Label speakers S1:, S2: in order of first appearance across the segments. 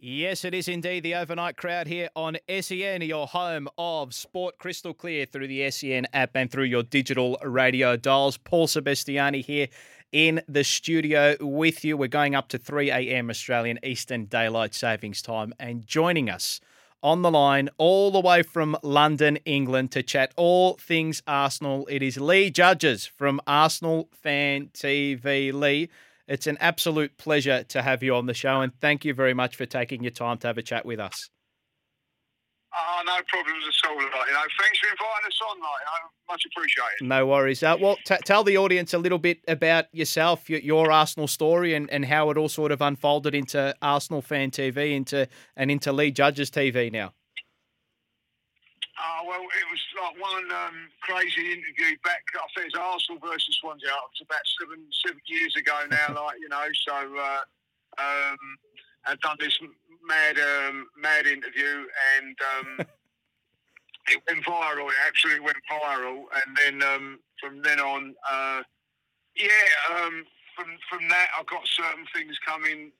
S1: Yes, it is indeed the overnight crowd here on SEN, your home of sport crystal clear through the SEN app and through your digital radio dials. Paul Sebastiani here in the studio with you. We're going up to 3 a.m. Australian Eastern Daylight Savings Time and joining us on the line all the way from London, England to chat all things Arsenal. It is Lee Judges from Arsenal Fan TV. Lee, it's an absolute pleasure to have you on the show, and thank you very much for taking your time to have a chat with us.
S2: Oh, no problems at all. Like, you know, thanks for inviting us on. Like, much appreciated.
S1: No worries. Uh, well, t- tell the audience a little bit about yourself, your, your, Arsenal story, and, and how it all sort of unfolded into Arsenal Fan TV, into and into Lee Judges TV now.
S2: Uh, well, it was like one um, crazy interview back. I think it was Arsenal versus Swansea. It was about seven seven years ago now. like you know, so uh, um, I've done this mad um, mad interview, and um, it went viral. It absolutely went viral, and then um, from then on, uh, yeah, um, from from that, I got certain things coming.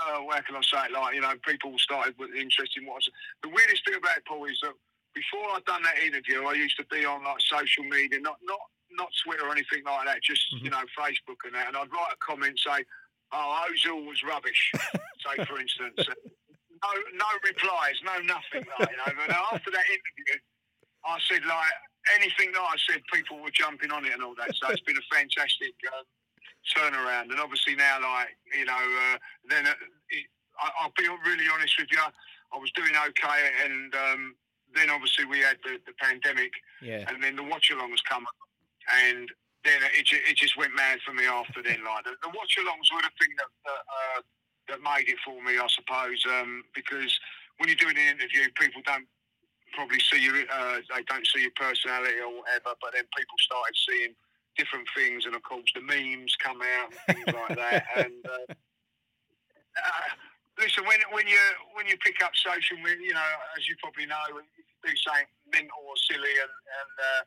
S2: Uh, where can I say it? Like you know, people started with interest in what. I was, the weirdest thing about it, Paul, is that before I'd done that interview, I used to be on like social media, not not not Twitter or anything like that, just mm-hmm. you know Facebook and that, and I'd write a comment say, "Oh, Ozil was rubbish," say for instance. No, no replies, no nothing, like, you know. But after that interview, I said like anything that I said, people were jumping on it and all that. So it's been a fantastic uh, turnaround, and obviously now, like you know, uh, then uh, it, I, will be really honest with you. I was doing okay, and um, then obviously we had the, the pandemic,
S1: yeah.
S2: and then the watch alongs come up, and then it, it just went mad for me after then. Like the, the watch alongs were the thing that that, uh, that made it for me, I suppose, um, because when you're doing an interview, people don't probably see you, uh, they don't see your personality or whatever, but then people started seeing different things, and of course the memes come out and things like that, and. Uh, uh, listen, when when you when you pick up social media, you know, as you probably know, you do something mental or silly, and, and uh,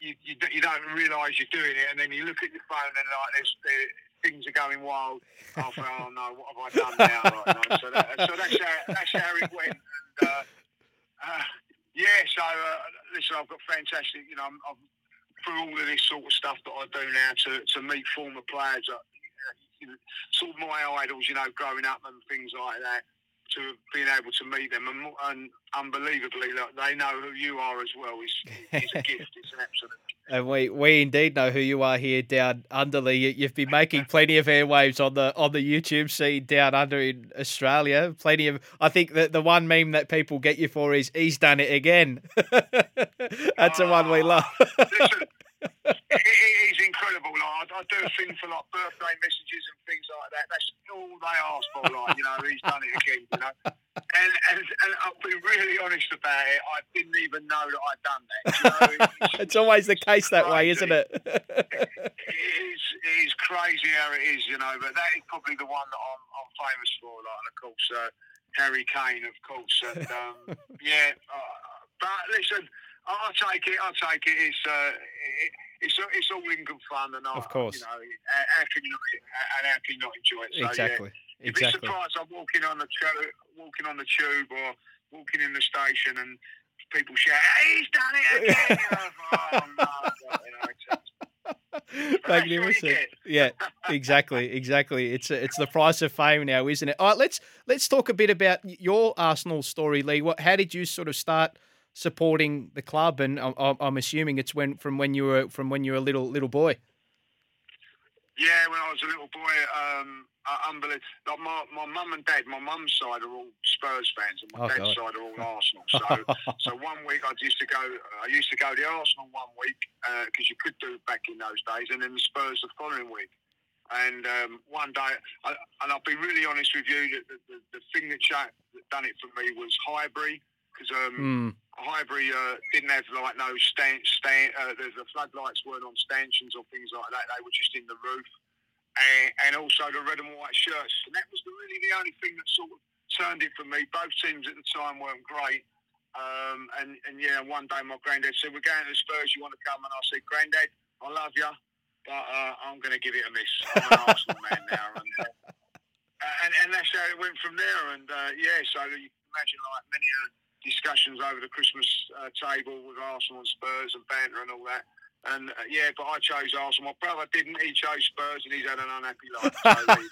S2: you, you you don't realise you're doing it, and then you look at your phone and like there's, there, things are going wild. I thought, oh no, what have I done now? No. So, that, so that's how that's how it went. And, uh, uh, yeah, so uh, listen, I've got fantastic. You know, I'm, I'm, through all of this sort of stuff that I do now to to meet former players. Sort of my idols, you know, growing up and things like that. To being able to meet them and, and unbelievably, look, they know who you are as well. Is is a gift. It's an absolute.
S1: And we, we indeed know who you are here down under. Lee. You've been making plenty of airwaves on the on the YouTube scene down under in Australia. Plenty of. I think that the one meme that people get you for is he's done it again. That's the one we ah, love.
S2: listen, it is incredible. Like, I, I, do a thing for like birthday messages and things like that. That's all they ask for. Like, you know, he's done it again. You know, and and, and I'll be really honest about it. I didn't even know that I'd done that. You know,
S1: it's, it's, always the case that way, isn't it?
S2: it is. It is crazy how it is, you know. But that is probably the one that I'm, I'm famous for. Like, and of course, uh, Harry Kane, of course, and um, yeah. Uh, but listen. I'll take it. I'll take it. It's uh, it, it's it's all in good fun, and I,
S1: of course,
S2: you know, how can you not, and how can you not enjoy it? So,
S1: exactly.
S2: Yeah,
S1: exactly.
S2: You'd be surprised. I'm walking on the tube, walking on the tube, or walking in the station, and people shout, "Hey, he's done it again!" oh, no,
S1: Magnificent. yeah, exactly, exactly. It's a, it's the price of fame now, isn't it? All right, let's let's talk a bit about your Arsenal story, Lee. What, how did you sort of start? Supporting the club, and I'm, I'm assuming it's when from when you were from when you were a little little boy.
S2: Yeah, when I was a little boy, um, uh, unbelievable. Like my my mum and dad, my mum's side are all Spurs fans, and my
S1: Oh,
S2: dad's
S1: God.
S2: side are all Arsenal. So, so one week I used to go. I used to go to the Arsenal one week because you could do it back in those days, and then the Spurs the following week. And um, one day, I, and I'll be really honest with you, the, the, the thing that, cha- that done it for me was Highbury because um,
S1: Mm.
S2: Highbury uh, didn't have like no stand, stand uh, the, the floodlights weren't on stanchions or things like that. They were just in the roof, and, and also the red and white shirts. And that was the, really the only thing that sort of turned it for me. Both teams at the time weren't great. Um, and, and yeah, one day my granddad said, "We're going to the Spurs. You want to come?" And I said, "Granddad, I love you, but uh, I'm going to give it a miss. I'm an Arsenal man now." And, uh, and and that's how it went from there. And uh, yeah, so you can imagine like many uh, discussions over the Christmas uh, table with Arsenal and Spurs and banter and all that. And uh, yeah, but I chose Arsenal. My brother didn't. He chose Spurs, and he's had an unhappy life. So there you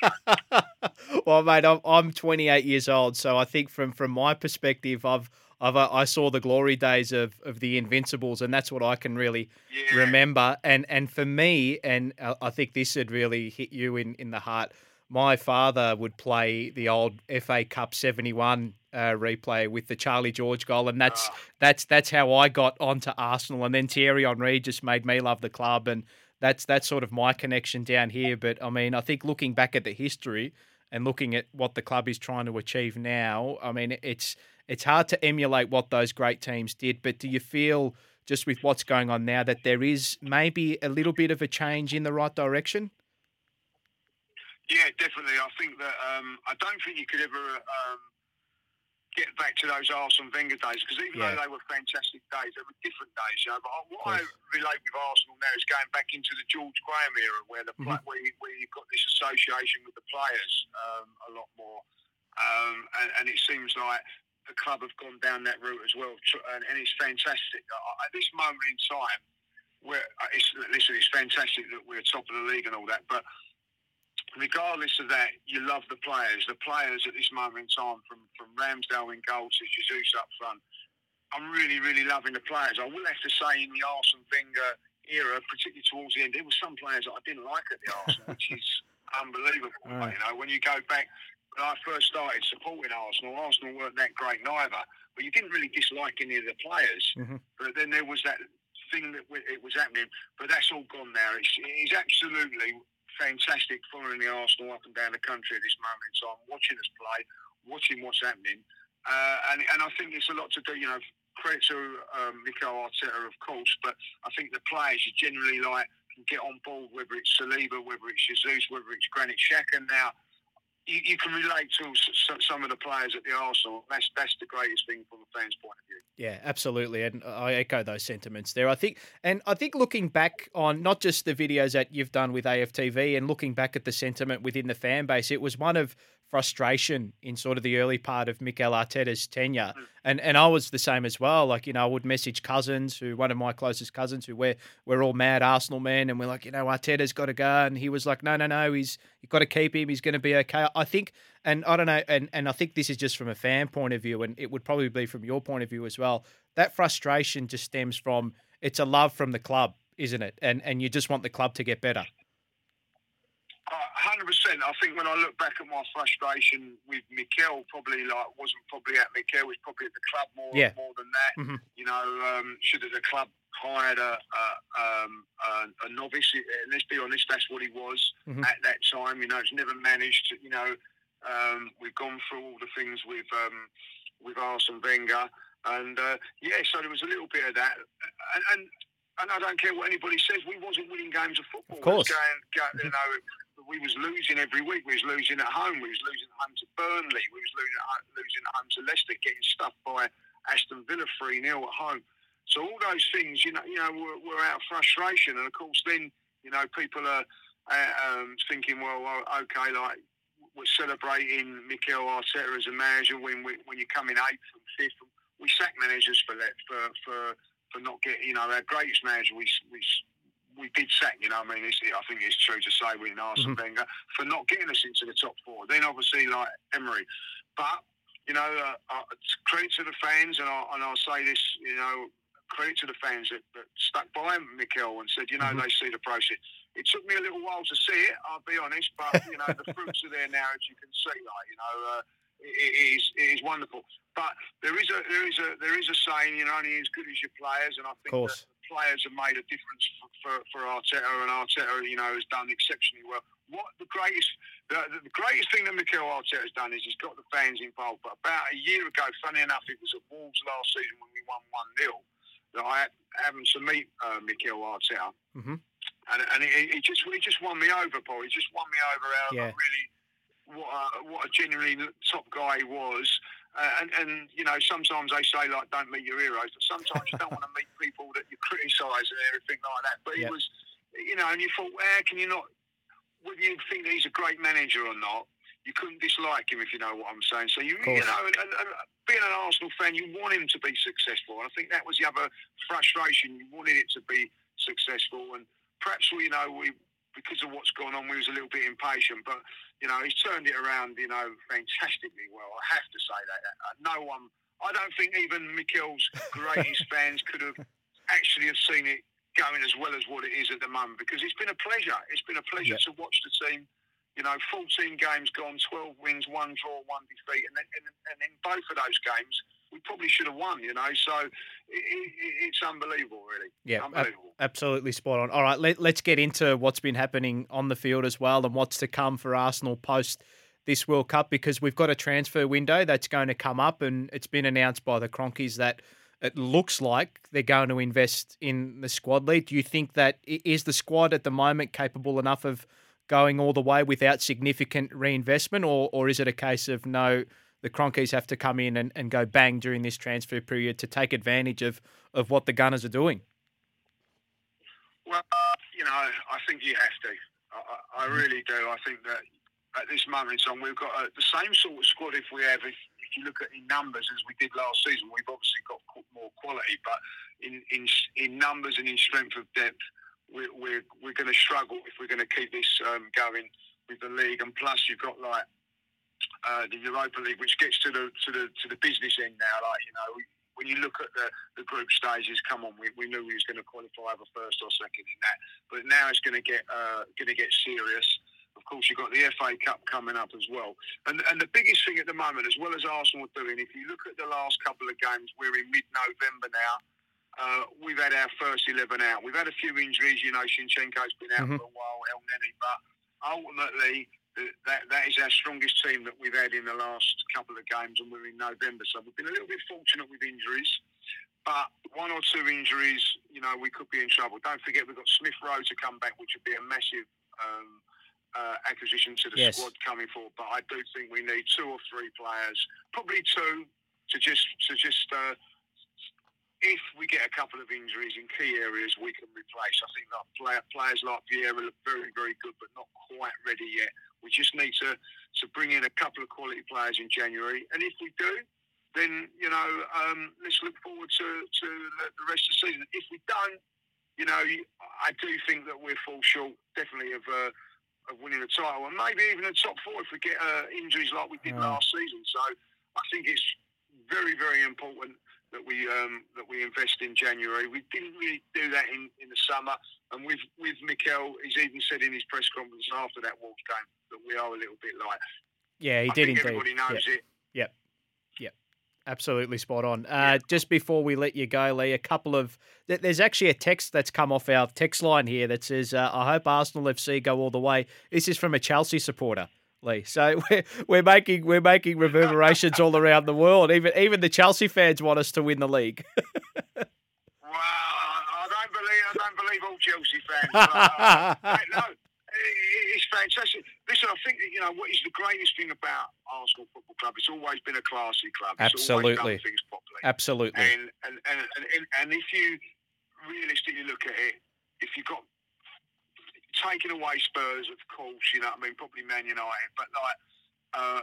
S2: go.
S1: well, mate, I'm, I'm 28 years old, so I think from from my perspective, I've I've uh, I saw the glory days of, of the Invincibles, and that's what I can really
S2: Yeah.
S1: remember. And and for me, and uh, I think this had really hit you in in the heart. My father would play the old FA Cup '71 uh, replay with the Charlie George goal, and that's that's that's how I got onto Arsenal. And then Thierry Henry just made me love the club, and that's that's sort of my connection down here. But I mean, I think looking back at the history and looking at what the club is trying to achieve now, I mean, it's it's hard to emulate what those great teams did. But do you feel just with what's going on now that there is maybe a little bit of a change in the right direction?
S2: Yeah, definitely. I think that um, I don't think you could ever um, get back to those Arsene Wenger days because even
S1: Yeah.
S2: though they were fantastic days, they were different days. You know, but what I relate with Arsenal now is going back into the George Graham era, where the
S1: Mm-hmm.
S2: where, you, where you've got this association with the players um, a lot more, um, and, and it seems like the club have gone down that route as well, and, and it's fantastic. At this moment in time, where uh, it's, listen, it's fantastic that we're top of the league and all that, but regardless of that, you love the players. The players at this moment in time, from from Ramsdale in goal to Jesus up front, I'm really, really loving the players. I will have to say, in the Arsene Wenger era, particularly towards the end, there were some players that I didn't like at the Arsenal, which is unbelievable.
S1: Right.
S2: You know, when you go back when I first started supporting Arsenal, Arsenal weren't that great neither, but you didn't really dislike any of the players.
S1: Mhm.
S2: But then there was that thing that it was happening, but that's all gone now. It's, it's absolutely fantastic following the Arsenal up and down the country at this moment in time, watching us play, watching what's happening. Uh, and, and I think it's a lot to do, you know, credit to um, Mikel Arteta, of course, but I think the players are generally like can get on board, whether it's Saliba, whether it's Jesus, whether it's Granit Xhaka now. You, you can relate to some of the players at the Arsenal. That's that's the greatest thing from a fan's point of view.
S1: Yeah, absolutely, and I echo those sentiments there. I think, and I think looking back on not just the videos that you've done with AFTV, and looking back at the sentiment within the fan base, it was one of frustration in sort of the early part of Mikel Arteta's tenure, mm. and and I was the same as well. Like you know, I would message cousins, who one of my closest cousins, who we're we're all mad Arsenal men, and we're like, you know, Arteta's got to go, and he was like, no, no, no, he's you've got to keep him, he's going to be okay. I think, and I don't know, and and I think this is just from a fan point of view, and it would probably be from your point of view as well. That frustration just stems from it's a love from the club, isn't it? And and you just want the club to get better.
S2: Hundred percent. I think when I look back at my frustration with Mikel, probably like wasn't probably at Mikel, was probably at the club more
S1: Yeah.
S2: more than that.
S1: Mhm.
S2: You know, um, should have the club hired a a, um, a, a novice? And let's be honest, that's what he was
S1: Mhm.
S2: at that time. You know, it's never managed. To, you know, um, we've gone through all the things with um, with Arsene Wenger, and uh, yeah, so there was a little bit of that, and. and and I don't care what anybody says. We wasn't winning games of football.
S1: Of course.
S2: Was going, you know, we was losing every week. We was losing at home. We was losing at home to Burnley. We was losing at home, losing at home to Leicester, getting stuffed by Aston Villa three 0 at home. So all those things, you know, you know, were, were out of frustration, and of course, then you know, people are uh, um, thinking, well, okay, like we're celebrating Mikel Arteta as a manager when we, when you're coming eighth and fifth. We sack managers for that for for for not getting, you know, our greatest manager we we we did sack, you know, what I mean, it's, I think it's true to say with Arsene Wenger for not getting us into the top four. Then obviously like Emery, but you know, uh, uh, credit to the fans, and, I, and I'll say this, you know, credit to the fans that, that stuck by Mikel and said, you know, they see the process. it took me a little while to see it. I'll be honest, but you know the fruits are there now, as you can see. Like you know, uh, it, it is it is wonderful. But there is a there is a there is a saying, you know, only as good as your players, and I think that players have made a difference for, for, for Arteta, and Arteta, you know, has done exceptionally well. What the greatest the, the greatest thing that Mikel Arteta has done is he's got the fans involved. But about a year ago, funny enough, it was at Wolves last season when we won one 0 that I happened to meet uh, Mikel Arteta.
S1: Mm-hmm
S2: and, and he, he, just he just won me over, Paul. He just won me over. Out
S1: yeah.
S2: really what a, what a genuinely top guy he was. Uh, and, and you know, sometimes they say like, don't meet your heroes, but sometimes you don't want to meet people that you criticise and everything like that. But he was, you know, and you thought, how can you not? Whether you think he's a great manager or not, you couldn't dislike him if you know what I'm saying. So you, you know, and, and, and being an Arsenal fan, you want him to be successful. And I think that was the other frustration. You wanted it to be successful, and perhaps you know we because of what's gone on, we was a little bit impatient. But you know, he's turned it around, you know, fantastically well. I have to say that. Uh, no one, I don't think even Mikel's greatest fans could have actually have seen it going as well as what it is at the moment because it's been a pleasure. It's been a pleasure yeah. to watch the team. You know, 14 games gone, 12 wins, one draw, one defeat, and then, and, and in both of those games, we probably should have won, you know. So it, it, it's unbelievable, really.
S1: Yeah,
S2: unbelievable.
S1: Ab- absolutely spot on. All right, let, let's get into what's been happening on the field as well and what's to come for Arsenal post this World Cup because we've got a transfer window that's going to come up and it's been announced by the Kroenkes that it looks like they're going to invest in the squad lead. Do you think that is the squad at the moment capable enough of going all the way without significant reinvestment, or or is it a case of no? the Kroenkes have to come in and, and go bang during this transfer period to take advantage of, of what the Gunners are doing?
S2: Well, you know, I think you have to. I, I mm-hmm. really do. I think that at this moment in time, we've got a, the same sort of squad if we have, if, if you look at in numbers as we did last season, we've obviously got more quality, but in, in, in numbers and in strength of depth, we're, we're, we're going to struggle if we're going to keep this um, going with the league. And plus, you've got like uh, the Europa League, which gets to the to the to the business end now. Like you know, when you look at the, the group stages, come on, we, we knew we was going to qualify either first or second in that, but now it's going to get uh, going to get serious. Of course, you've got the FA Cup coming up as well, and and the biggest thing at the moment, as well as Arsenal doing, if you look at the last couple of games, we're in mid-November now. Uh, we've had our first 11 out. We've had a few injuries. You know, Zinchenko's been out mm-hmm. for a while, El Elneny, but ultimately that, that is our strongest team that we've had in the last couple of games, and we're in November. So we've been a little bit fortunate with injuries, but one or two injuries, you know, we could be in trouble. Don't forget we've got Smith Rowe to come back, which would be a massive um, uh, acquisition to the yes. squad coming forward. But I do think we need two or three players, probably two, to just to just uh, if we get a couple of injuries in key areas, we can replace. I think that play, players like Vieira look very, very good, but not quite ready yet. We just need to, to bring in a couple of quality players in January. And if we do, then, you know, um, let's look forward to, to the, rest of the season. If we don't, you know, I do think that we're fall short, definitely, of, uh, of winning the title. And maybe even the top four if we get uh, injuries like we did last season. So I think it's very, very important that we um, that we invest in January. We didn't really do that in, in the summer, and with with Mikel, he's even said in his press conference after that Wolves game that we are a little bit light.
S1: Yeah, he
S2: I
S1: did indeed.
S2: Everybody knows
S1: yep.
S2: it.
S1: Yep. Yep. Absolutely spot on. Uh, Just before we let you go, Lee, a couple of there's actually a text that's come off our text line here that says, uh, "I hope Arsenal FC go all the way." This is from a Chelsea supporter. Lee. So we're, we're making we're making reverberations all around the world. Even even the Chelsea fans want us to win the league.
S2: well, I don't believe I don't believe all Chelsea fans. But, uh, no, it's fantastic. Listen, I think you know what is the greatest thing about Arsenal Football Club. It's always been a classy club. It's
S1: Absolutely,
S2: things properly.
S1: Absolutely.
S2: And and, and and and if you realistically look at it, if you've got taking away Spurs, of course, you know what I mean, probably Man United, but like, uh,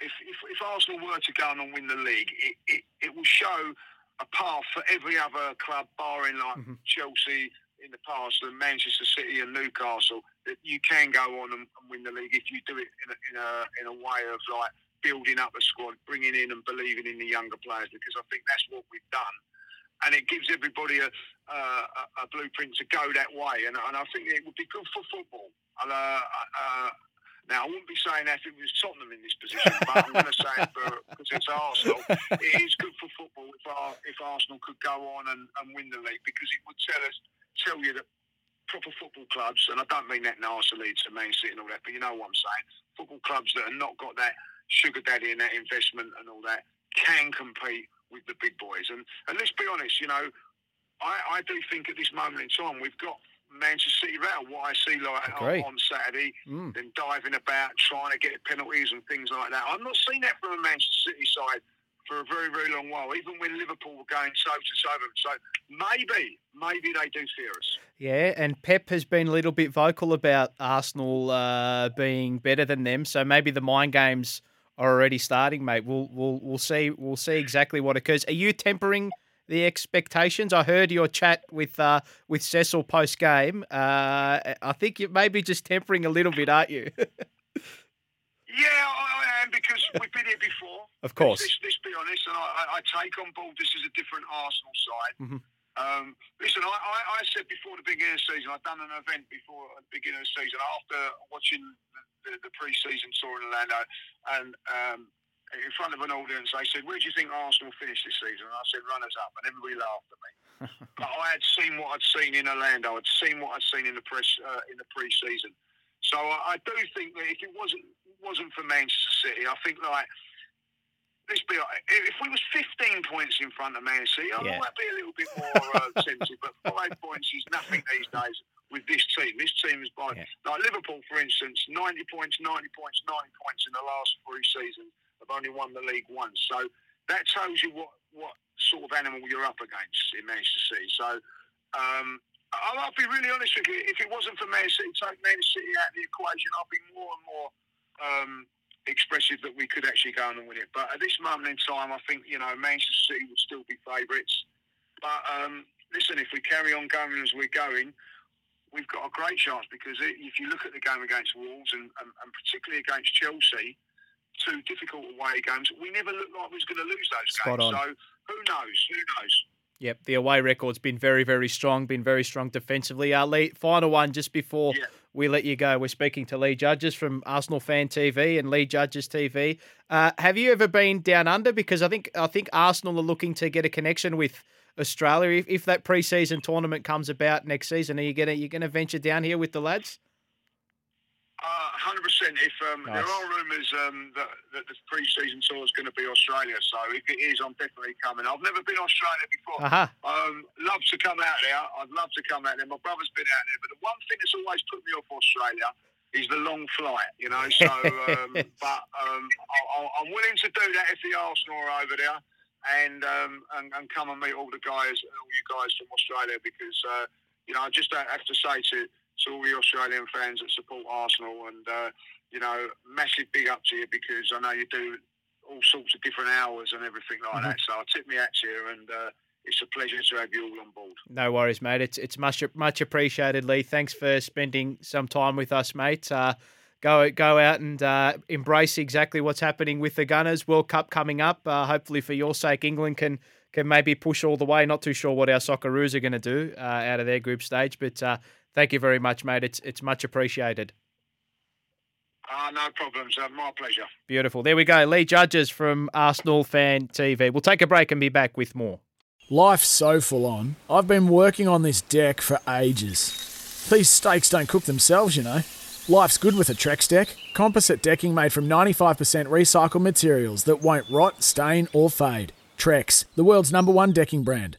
S2: if, if, if, Arsenal were to go on and win the league, it, it, it will show a path for every other club, barring like mm-hmm. Chelsea in the past and Manchester City and Newcastle, that you can go on and, and win the league if you do it in a, in a, in a way of like building up a squad, bringing in and believing in the younger players, because I think that's what we've done. And it gives everybody a, uh, a blueprint to go that way. And, and I think it would be good for football. And, uh, uh, now, I wouldn't be saying that if it was Tottenham in this position, but I'm going to say it because it's Arsenal. It is good for football if, if Arsenal could go on and, and win the league because it would tell us, tell you that proper football clubs, and I don't mean that Leeds, and Man City and all that, but you know what I'm saying. Football clubs that have not got that sugar daddy and that investment and all that can compete with the big boys. And and let's be honest, you know, I, I do think at this moment in time we've got Manchester City rattle. What I see like on, on, Saturday, mm. them diving about, trying to get penalties and things like that. I've not seen that from a Manchester City side for a very, very long while. Even when Liverpool were going toe to toe. So maybe, maybe they do fear us.
S1: Yeah, and Pep has been a little bit vocal about Arsenal uh, being better than them. So maybe the mind games are already starting, mate. We'll we'll we'll see we'll see exactly what occurs. Are you tempering? the expectations. I heard your chat with uh, with Cecil post game. Uh, I think you may be just tempering a little bit, aren't you?
S2: yeah, I am because we've been here before.
S1: Of course.
S2: Let's, let's be honest, and I, I, take on board this is a different Arsenal side. Mm-hmm. Um, listen, I, I, I, said before the beginning of the season, I'd done an event before the beginning of the season after watching the, the, the pre-season tour in Orlando, and um, in front of an audience, they said, "Where do you think Arsenal finished this season?" And I said, "Runners up," and everybody laughed at me. but I had seen what I'd seen in Orlando. I'd seen what I'd seen in the press uh, in the pre-season. So I, I, do think that if it wasn't wasn't for Manchester City, I think like let's be honest, if we was 15 points in front of Man City, I yeah. might be a little bit more uh, sensitive. But five points is nothing these days with this team. This team is by yeah. like Liverpool, for instance, 90 points, 90 points, 90 points in the last three seasons have only won the league once. So that tells you what, what sort of animal you're up against in Manchester City. So um, I'll, be really honest with you. If it wasn't for Man City, take Man City out of the equation, I'd be more and more um, expressive that we could actually go on and win it. But at this moment in time, I think you know Manchester City would still be favourites. But um, listen, if we carry on going as we're going, we've got a great chance because if you look at the game against Wolves and, and, and particularly against Chelsea, two difficult away games. We never looked like we was going to lose those Spot games. On. So who knows? Who knows?
S1: Yep, the away record's been very, very strong. Been very strong defensively. Lee, final one just before yeah. We let you go. We're speaking to Lee Judges from Arsenal Fan TV and Lee Judges TV. Uh, have you ever been down under? Because I think I think Arsenal are looking to get a connection with Australia. If, if that preseason tournament comes about next season, are you gonna you gonna venture down here with the lads?
S2: Uh, hundred percent. If um, nice. there are rumours um, that, that the pre-season tour is going to be Australia, so if it is, I'm definitely coming. I've never been Australia before. Uh-huh. Um, love to come out there. I'd love to come out there. My brother's been out there, but the one thing that's always put me off Australia is the long flight. You know, so um, but um, I, am willing to do that if the Arsenal are over there. And, um, and and come and meet all the guys, all you guys from Australia, because uh, you know I just don't have to say to to all the Australian fans that support Arsenal, and uh, you know, massive big up to you because I know you do all sorts of different hours and everything like mm-hmm. that. So I tip me hat to you, and uh, it's a pleasure to have you all on board.
S1: No worries, mate. It's it's much much appreciated, Lee. Thanks for spending some time with us, mate. Uh, go go out and uh, embrace exactly what's happening with the Gunners. World Cup coming up. Uh, hopefully, for your sake, England can can maybe push all the way. Not too sure what our Socceroos are going to do uh, out of their group stage, but uh, Thank you very much, mate. It's it's much appreciated.
S2: Uh, no problems. Uh, my pleasure.
S1: Beautiful. There we go. Lee Judges from Arsenal Fan TV. We'll take a break and be back with more.
S3: Life's so full on. I've been working on this deck for ages. These steaks don't cook themselves, you know. Life's good with a Trex deck. Composite decking made from 95% recycled materials that won't rot, stain, or fade. Trex, the world's number one decking brand.